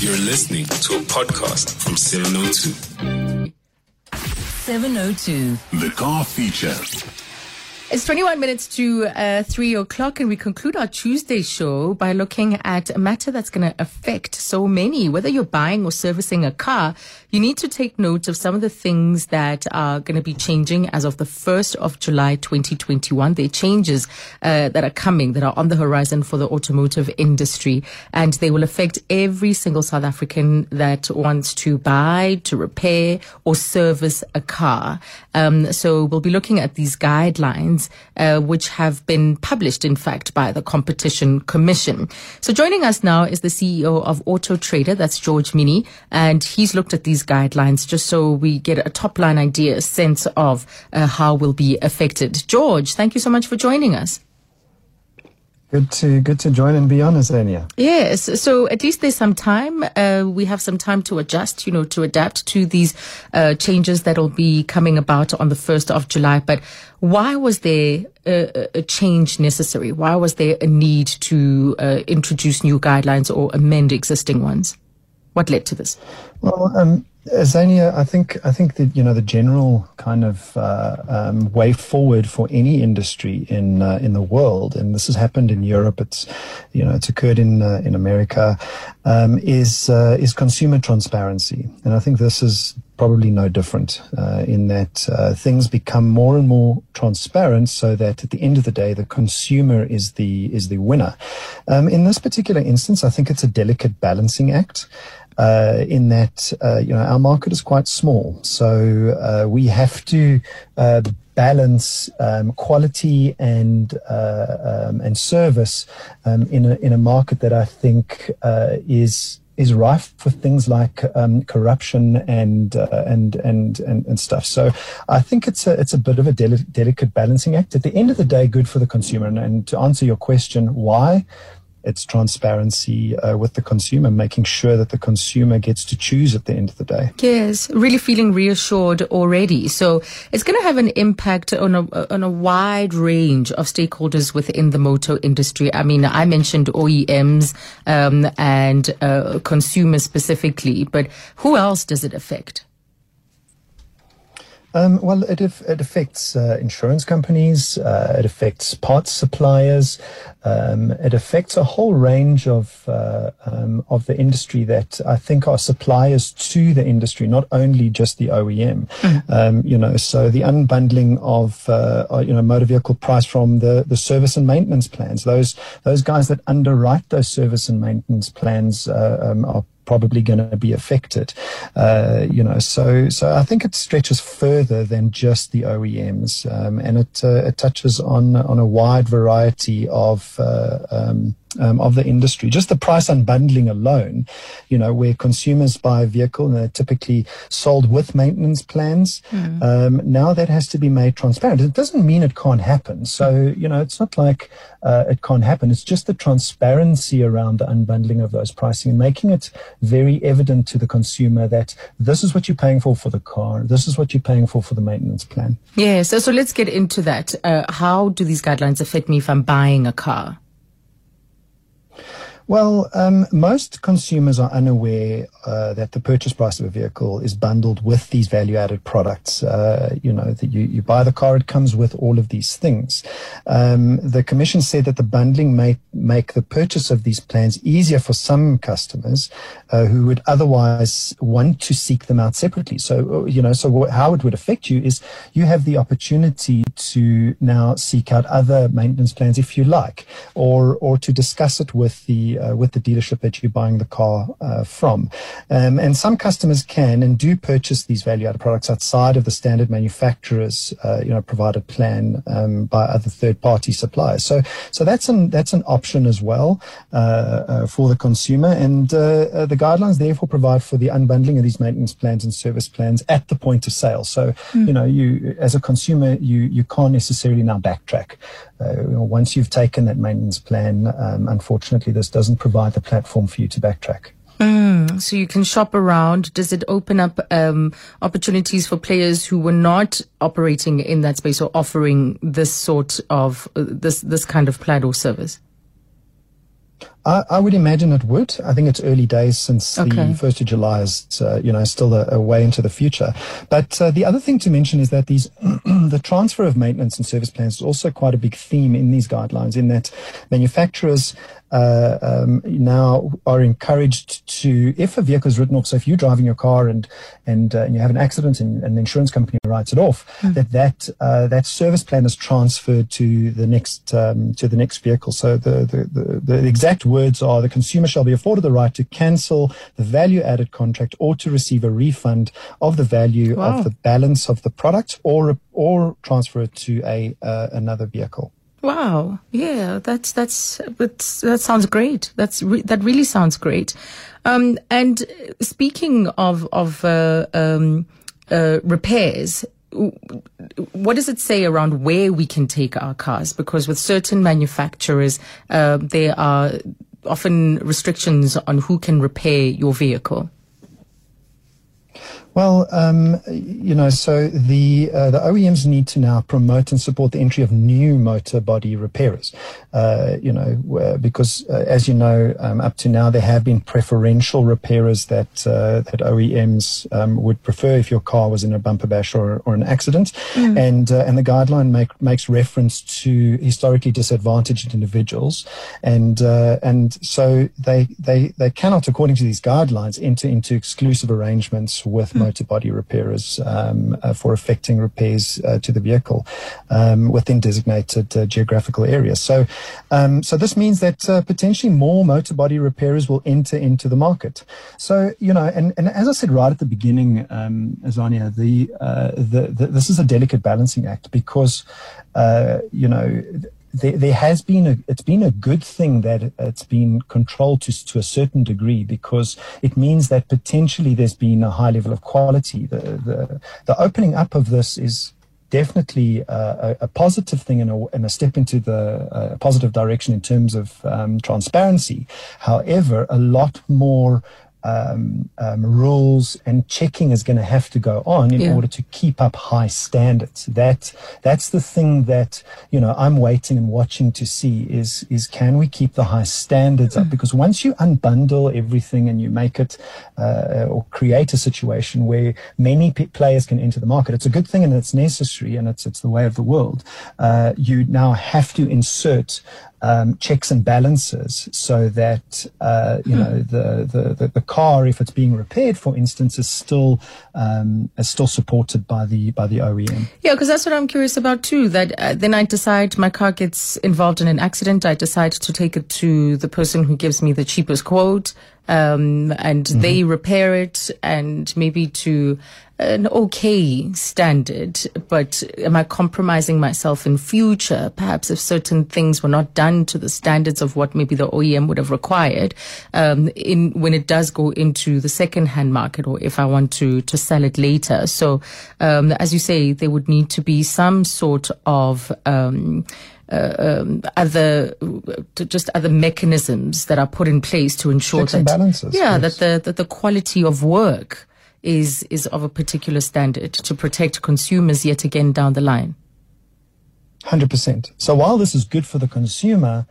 You're listening to a podcast from 702. 702. The Car Feature. It's 21 minutes to uh, 3 o'clock, and we conclude our Tuesday show by looking at a matter that's going to affect so many. Whether you're buying or servicing a car, you need to take note of some of the things that are going to be changing as of the 1st of July 2021. There are changes uh, that are coming, that are on the horizon for the automotive industry, and they will affect every single South African that wants to buy, to repair, or service a car. Um, so we'll be looking at these guidelines uh, which have been published, in fact, by the Competition Commission. So joining us now is the CEO of Auto Trader, that's George Mienie, and he's looked at these guidelines just so we get a top line idea, a sense of uh, how we'll be affected. George, thank you so much for joining us. Good to good to join and be on, Azania. Yes, so at least there's some time. Uh, we have some time to adjust, you know, to adapt to these uh, changes that'll be coming about on the first of July. But why was there a, a change necessary? Why was there a need to uh, introduce new guidelines or amend existing ones? What led to this? Well, um, Zania, I think I think that you know the general kind of uh, um, way forward for any industry in uh, in the world, and this has happened in Europe. It's you know it's occurred in uh, in America. Um, is uh, is consumer transparency, and I think this is probably no different uh, in that uh, things become more and more transparent, so that at the end of the day, the consumer is the is the winner. Um, in this particular instance, I think it's a delicate balancing act uh, in that uh, you know our market is quite small, so uh, we have to uh, balance um, quality and uh, um, and service um, in a in a market that I think is is rife for things like um, corruption and, uh, and, and and and stuff. So I think it's a it's a bit of a deli- delicate balancing act. At the end of the day, good for the consumer. And, and to answer your question, why? It's transparency uh, with the consumer, making sure that the consumer gets to choose at the end of the day. Yes, really feeling reassured already. So it's going to have an impact on a on a wide range of stakeholders within the motor industry. I mean, I mentioned OEMs um, and uh, consumers specifically, but who else does it affect? Um, well, it, it affects uh, insurance companies, uh, it affects parts suppliers, um, it affects a whole range of uh, um, of the industry that I think are suppliers to the industry, not only just the OEM. Mm. you know, so the unbundling of uh, uh, you know motor vehicle price from the, the service and maintenance plans. Those those guys that underwrite those service and maintenance plans uh, um, are probably going to be affected. Uh, you know, so so I think it stretches further than just the OEMs, um, and it uh, it touches on on a wide variety of uh, um, um, of the industry. Just the price unbundling alone, you know, where consumers buy a vehicle and they're typically sold with maintenance plans. Mm. Um, now that has to be made transparent. It doesn't mean it can't happen. So, you know, it's not like uh, it can't happen. It's just the transparency around the unbundling of those pricing and making it very evident to the consumer that this is what you're paying for for the car. This is what you're paying for for the maintenance plan. Yeah. So, so let's get into that. Uh, how do these guidelines affect me if I'm buying a car? Well, um, most consumers are unaware uh, that the purchase price of a vehicle is bundled with these value-added products. Uh, you know, that you, you buy the car, it comes with all of these things. Um, the commission said that the bundling may make the purchase of these plans easier for some customers uh, who would otherwise want to seek them out separately. So, uh, you know, so how it would affect you is you have the opportunity to now seek out other maintenance plans if you like, or or to discuss it with the uh, with the dealership that you're buying the car uh, from. Um, and some customers can and do purchase these value-added products outside of the standard manufacturer's, uh, you know, provided plan um, by other third-party suppliers. So, so that's an that's an option as well uh, uh, for the consumer. And uh, the guidelines therefore provide for the unbundling of these maintenance plans and service plans at the point of sale. So, mm. you know, you as a consumer, you you can't necessarily now backtrack. Uh, you know, once you've taken that maintenance plan, um, unfortunately, this doesn't provide the platform for you to backtrack. Mm, so you can shop around. Does it open up um, opportunities for players who were not operating in that space or offering this sort of uh, this this kind of plaid or service? I, I, would imagine it would. I think it's early days since okay. the first of July is, uh, you know, still a, a, way into the future. But uh, the other thing to mention is that these the transfer of maintenance and service plans is also quite a big theme in these guidelines. In that manufacturers uh, um, now are encouraged to, if a vehicle is written off, so if you're driving your car and and, uh, and you have an accident and, and, the insurance company writes it off, mm. that that uh, that service plan is transferred to the next um, to the next vehicle. So the, the, the the exact words are: the consumer shall be afforded the right to cancel the value added contract or to receive a refund of the value wow. of the balance of the product or or transfer it to a uh, another vehicle. Wow. Yeah, that's that's that's that sounds great. That's re- that really sounds great. Um, and speaking of of uh, um, uh, repairs, what does it say around where we can take our cars? Because with certain manufacturers, uh, there are often restrictions on who can repair your vehicle. Well, um, you know, so the uh, the OEMs need to now promote and support the entry of new motor body repairers. Uh, you know, because uh, as you know, um, up to now there have been preferential repairers that uh, that OEMs um, would prefer if your car was in a bumper bash or, or an accident, mm. and uh, and the guideline make, makes reference to historically disadvantaged individuals, and uh, and so they they they cannot, according to these guidelines, enter into exclusive arrangements with motor body repairers um, uh, for effecting repairs uh, to the vehicle um, within designated uh, geographical areas. So, um, so this means that uh, potentially more motor body repairers will enter into the market. So, you know, and, and as I said right at the beginning, um, Azania, the, uh, the, the, this is a delicate balancing act because, uh, you know, there, there has been a, it's been a good thing that it's been controlled to, to a certain degree because it means that potentially there's been a high level of quality. The, the, the opening up of this is definitely a, a, positive thing and a, and a, step into the uh, positive direction in terms of um, transparency. However, a lot more um, um, rules and checking is going to have to go on in yeah. order to keep up high standards. That that's the thing that you know I'm waiting and watching to see is is can we keep the high standards mm. up? Because once you unbundle everything and you make it uh, or create a situation where many p- players can enter the market, it's a good thing and it's necessary and it's it's the way of the world. Uh, you now have to insert um, checks and balances so that uh, you hmm. know the, the, the, the, car, if it's being repaired, for instance, is still um, is still supported by the by the OEM. Yeah, because that's what I'm curious about too. That uh, then I decide my car gets involved in an accident. I decide to take it to the person who gives me the cheapest quote um, and mm-hmm. they repair it and maybe to an okay standard, but am I compromising myself in future? Perhaps if certain things were not done to the standards of what maybe the OEM would have required, um, in when it does go into the second-hand market, or if I want to to sell it later. So, um, as you say, there would need to be some sort of um, um, other just other mechanisms that are put in place to ensure Checks that balances, yeah yes. that the that the quality of work is is of a particular standard to protect consumers yet again down the line. Hundred percent. So while this is good for the consumer,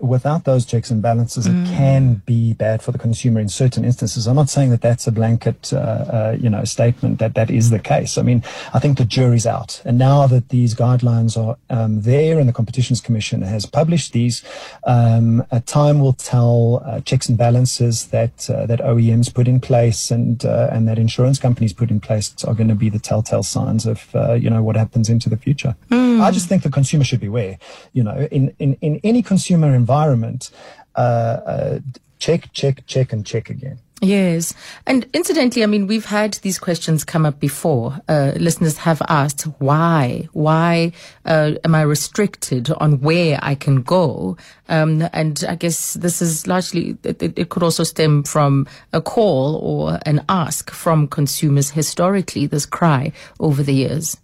without those checks and balances, mm. it can be bad for the consumer in certain instances. I'm not saying that that's a blanket, uh, uh, you know, statement that that is the case. I mean, I think the jury's out, and now that these guidelines are um, there, and the Competitions Commission has published these, um, time will tell uh, checks and balances that uh, that OEMs put in place and uh, and that insurance companies put in place are going to be the telltale signs of uh, you know what happens into the future. Mm. I just think the consumer should beware. You know, in in in any consumer environment environment, uh, uh, check, check, check, and check again. Yes. And incidentally, I mean, we've had these questions come up before. Uh, listeners have asked, why? Why uh, am I restricted on where I can go? Um, and I guess this is largely, it, it, could also stem from a call or an ask from consumers historically, this cry over the years.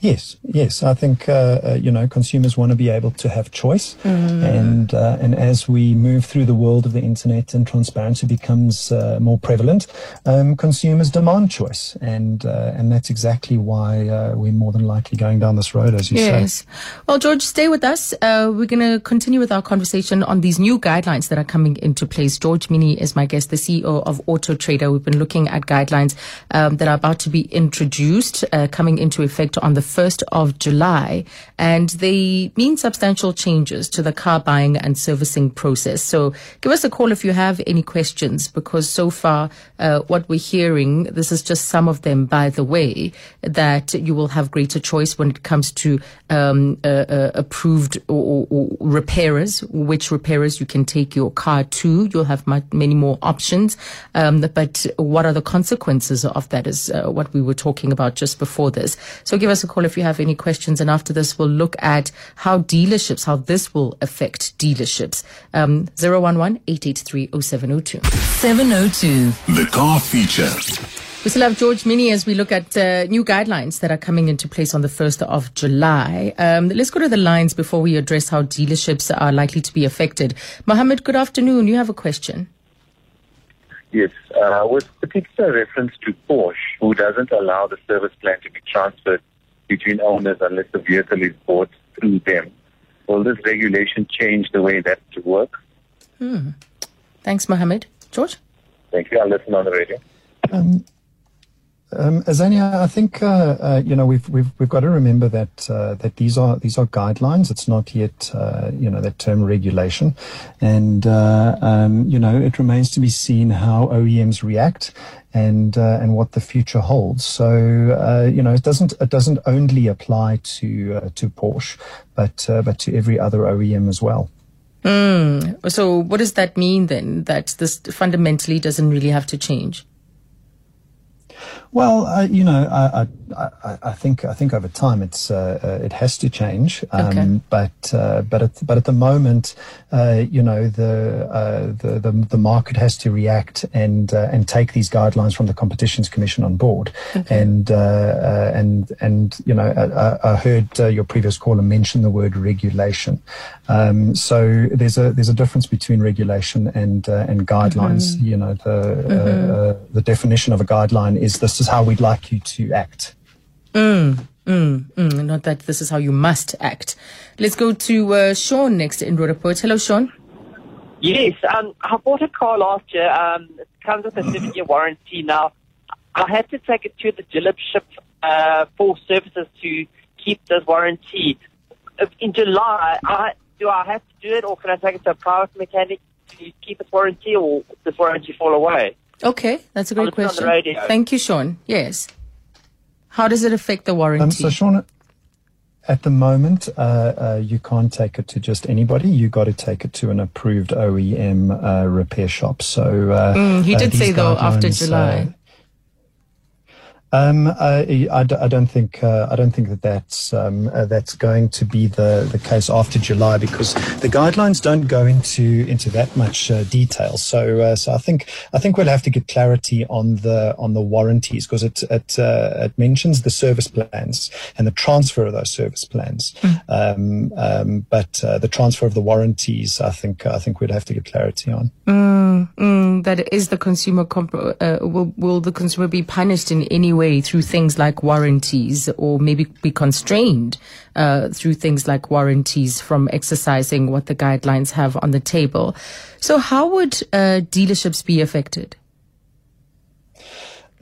Yes, yes. I think uh, uh, you know consumers want to be able to have choice, mm. and uh, and as we move through the world of the internet and transparency becomes uh, more prevalent, um, consumers demand choice, and uh, and that's exactly why uh, we're more than likely going down this road, as you yes. say. Yes. Well, George, stay with us. we're going to continue with our conversation on these new guidelines that are coming into place. George Mienie is my guest, the CEO of Auto Trader. We've been looking at guidelines um, that are about to be introduced, coming into effect on the 1st of July, and they mean substantial changes to the car buying and servicing process. So give us a call if you have any questions, because so far, uh, what we're hearing, this is just some of them, by the way, that you will have greater choice when it comes to um, uh, uh, approved or, or, repairers, which repairers you can take your car to. You'll have much, many more options. Um, but what are the consequences of that is uh, what we were talking about just before this. So give us a call if you have any questions. And after this, we'll look at how dealerships, how this will affect dealerships. Um, 011 883 0702. 702. The car feature. We still have George Mienie as we look at uh, new guidelines that are coming into place on the 1st of July. Um, let's go to the lines before we address how dealerships are likely to be affected. Mohammed, good afternoon. You have a question. Yes, uh, with particular reference to Porsche, who doesn't allow the service plan to be transferred between owners unless the vehicle is bought through them. Will this regulation change the way that works? Hmm. Thanks, Mohammed. George? Thank you. I'll listen on the radio. Um, um, Azania, I think uh, uh, you know we've we've we've got to remember that uh, that these are these are guidelines. It's not yet uh, you know that term regulation, and uh, um, you know it remains to be seen how OEMs react and uh, and what the future holds. So you know it doesn't it doesn't only apply to to Porsche, but but to every other OEM as well. Mm. So what does that mean then? That this fundamentally doesn't really have to change. Well, uh, you know, I, I, I, think I think over time it's uh, uh, it has to change. Um, okay. But uh, but at, but at the moment, uh, you know, the, uh, the, the the market has to react and and take these guidelines from the Competitions Commission on board. Okay. And and and you know, I, I heard your previous caller mention the word regulation. Um, so there's a there's a difference between regulation and and guidelines. Mm-hmm. You know, the mm-hmm. the definition of a guideline is this is how we'd like you to act. Mm, mm, mm. Not that this is how you must act. Let's go to uh, Sean next in Roodepoort. Hello, Sean. Yes, um, I bought a car last year. Um, it comes with a seven-year warranty. Now, I had to take it to the dealership uh, for services to keep this warranty. In July, I, do I have to do it, or can I take it to a private mechanic to keep its warranty, or does this warranty fall away? Okay, that's a great question. Thank you, Sean. Yes. How does it affect the warranty? Um, so, Sean, at the moment, uh, uh, you can't take it to just anybody. You got to take it to an approved OEM uh, repair shop. So uh, mm, he did uh, say though after July. Um, I, I, I, don't think uh, I don't think that that's um, uh, that's going to be the, the case after July because the guidelines don't go into into that much uh, detail. So uh, so I think I think we'll have to get clarity on the on the warranties because it it, uh, it mentions the service plans and the transfer of those service plans, mm. um, um, but uh, the transfer of the warranties I think I think we'd have to get clarity on. Mm, mm, that is the consumer comp- will will the consumer be punished in any way through things like warranties or maybe be constrained uh, through things like warranties from exercising what the guidelines have on the table. So, how would uh, dealerships be affected?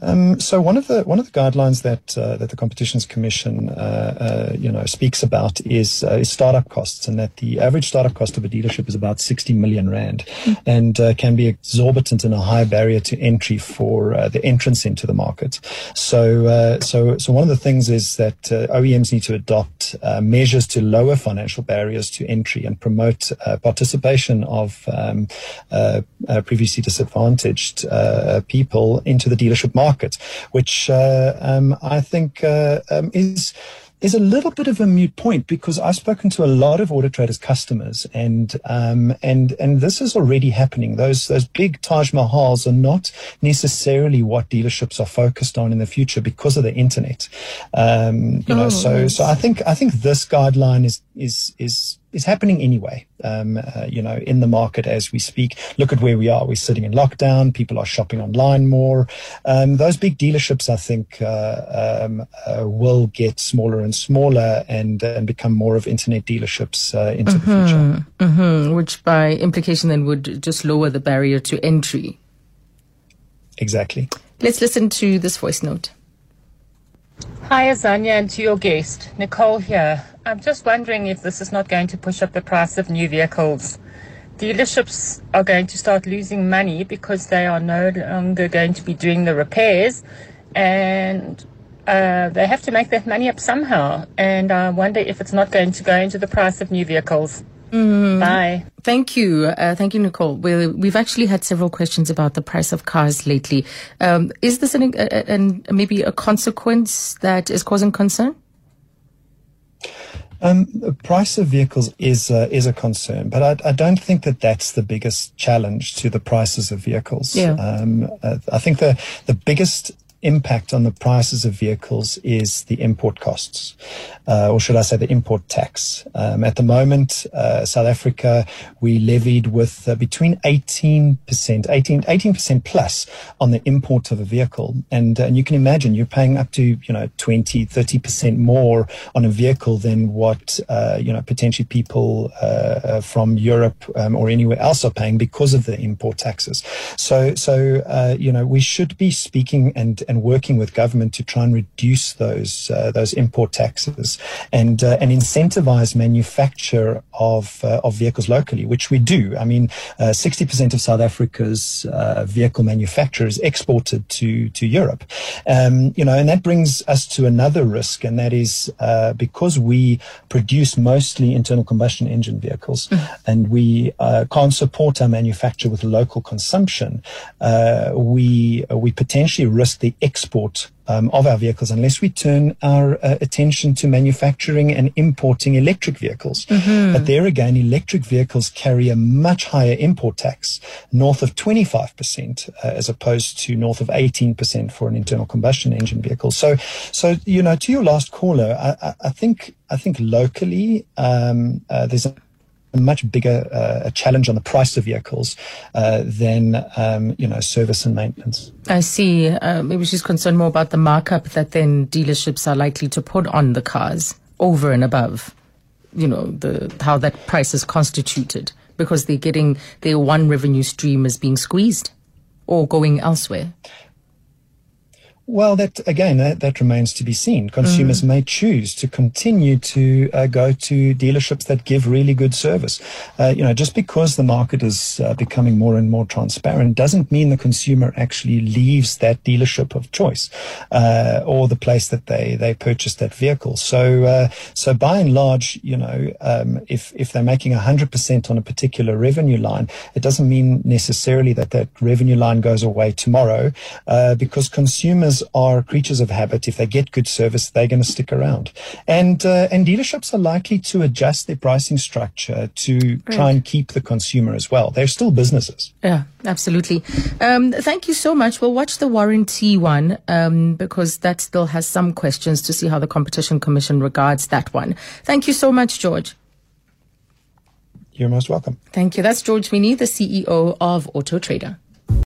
Um, so one of the one of the guidelines that uh, that the Competitions Commission uh, uh, you know speaks about is, uh, is startup costs, and that the average startup cost of a dealership is about sixty million rand, mm. and uh, can be exorbitant and a high barrier to entry for uh, the entrance into the market. So so so one of the things is that OEMs need to adopt measures to lower financial barriers to entry and promote participation of um, previously disadvantaged people into the dealership market market, which uh, um, I think uh, um, is is a little bit of a mute point because I've spoken to a lot of Auto Traders customers, and um, and and this is already happening. Those those big Taj Mahals are not necessarily what dealerships are focused on in the future because of the internet. Um, you know, Oh, so so I think I think this guideline is is is is happening anyway. Um, uh, you know, in the market as we speak. Look at where we are. We're sitting in lockdown. People are shopping online more. Um, those big dealerships, I think, uh, um, uh, will get smaller and smaller and uh, and become more of internet dealerships uh, into the future. hmm which by implication then would just lower the barrier to entry. Exactly. Let's listen to this voice note. Hi, Azania, and to your guest, Nicole here. I'm just wondering if this is not going to push up the price of new vehicles. Dealerships are going to start losing money because they are no longer going to be doing the repairs and uh, they have to make that money up somehow. And I wonder if it's not going to go into the price of new vehicles. Bye. Thank you. Uh, thank you, Nicole. we we've actually had several questions about the price of cars lately. Um, is this an, a, an, maybe a consequence that is causing concern? Um, the price of vehicles is uh, is a concern, but I, I don't think that that's the biggest challenge to the prices of vehicles. Yeah. Um, uh, I think the the biggest impact on the prices of vehicles is the import costs, uh, or should I say the import tax. Um, at the moment, uh, South Africa, we levied with uh, between 18%, 18, 18% plus on the import of a vehicle. And, and you can imagine you're paying up to, you know, 20, 30% more on a vehicle than what, uh, you know, potentially people uh, uh, from Europe um, or anywhere else are paying because of the import taxes. So, so uh, you know, we should be speaking and, and working with government to try and reduce those uh, those import taxes and uh, and incentivize manufacture of uh, of vehicles locally, which we do. I mean, uh, sixty percent of South Africa's uh, vehicle manufacture is exported to to Europe. Um, you know, and that brings us to another risk, and that is uh, because we produce mostly internal combustion engine vehicles, and we uh, can't support our manufacture with local consumption. Uh, we we potentially risk the export um, of our vehicles unless we turn our uh, attention to manufacturing and importing electric vehicles. But there again, electric vehicles carry a much higher import tax, north of 25%, uh, as opposed to north of 18% for an internal combustion engine vehicle. So, so you know, to your last caller, I, I, I think I think locally um, uh, there's a a much bigger uh, a challenge on the price of vehicles uh, than um, you know service and maintenance. I see. Uh, maybe she's concerned more about the markup that then dealerships are likely to put on the cars over and above, you know, the how that price is constituted because they're getting their one revenue stream is being squeezed or going elsewhere. Well, that again, that, that remains to be seen. Consumers may choose to continue to uh, go to dealerships that give really good service. Uh, you know, just because the market is uh, becoming more and more transparent doesn't mean the consumer actually leaves that dealership of choice uh, or the place that they they purchased that vehicle. So, uh, so by and large, you know, um, if if they're making hundred percent on a particular revenue line, it doesn't mean necessarily that that revenue line goes away tomorrow, uh, because consumers are creatures of habit. If they get good service, they're going to stick around, and uh, and dealerships are likely to adjust their pricing structure to try and keep the consumer as well. They're still businesses. Yeah, absolutely. Um, thank you so much. We'll watch the warranty one um, because that still has some questions to see how the Competition Commission regards that one. Thank you so much, George. You're most welcome. Thank you. That's George Mienie, the CEO of Auto Trader.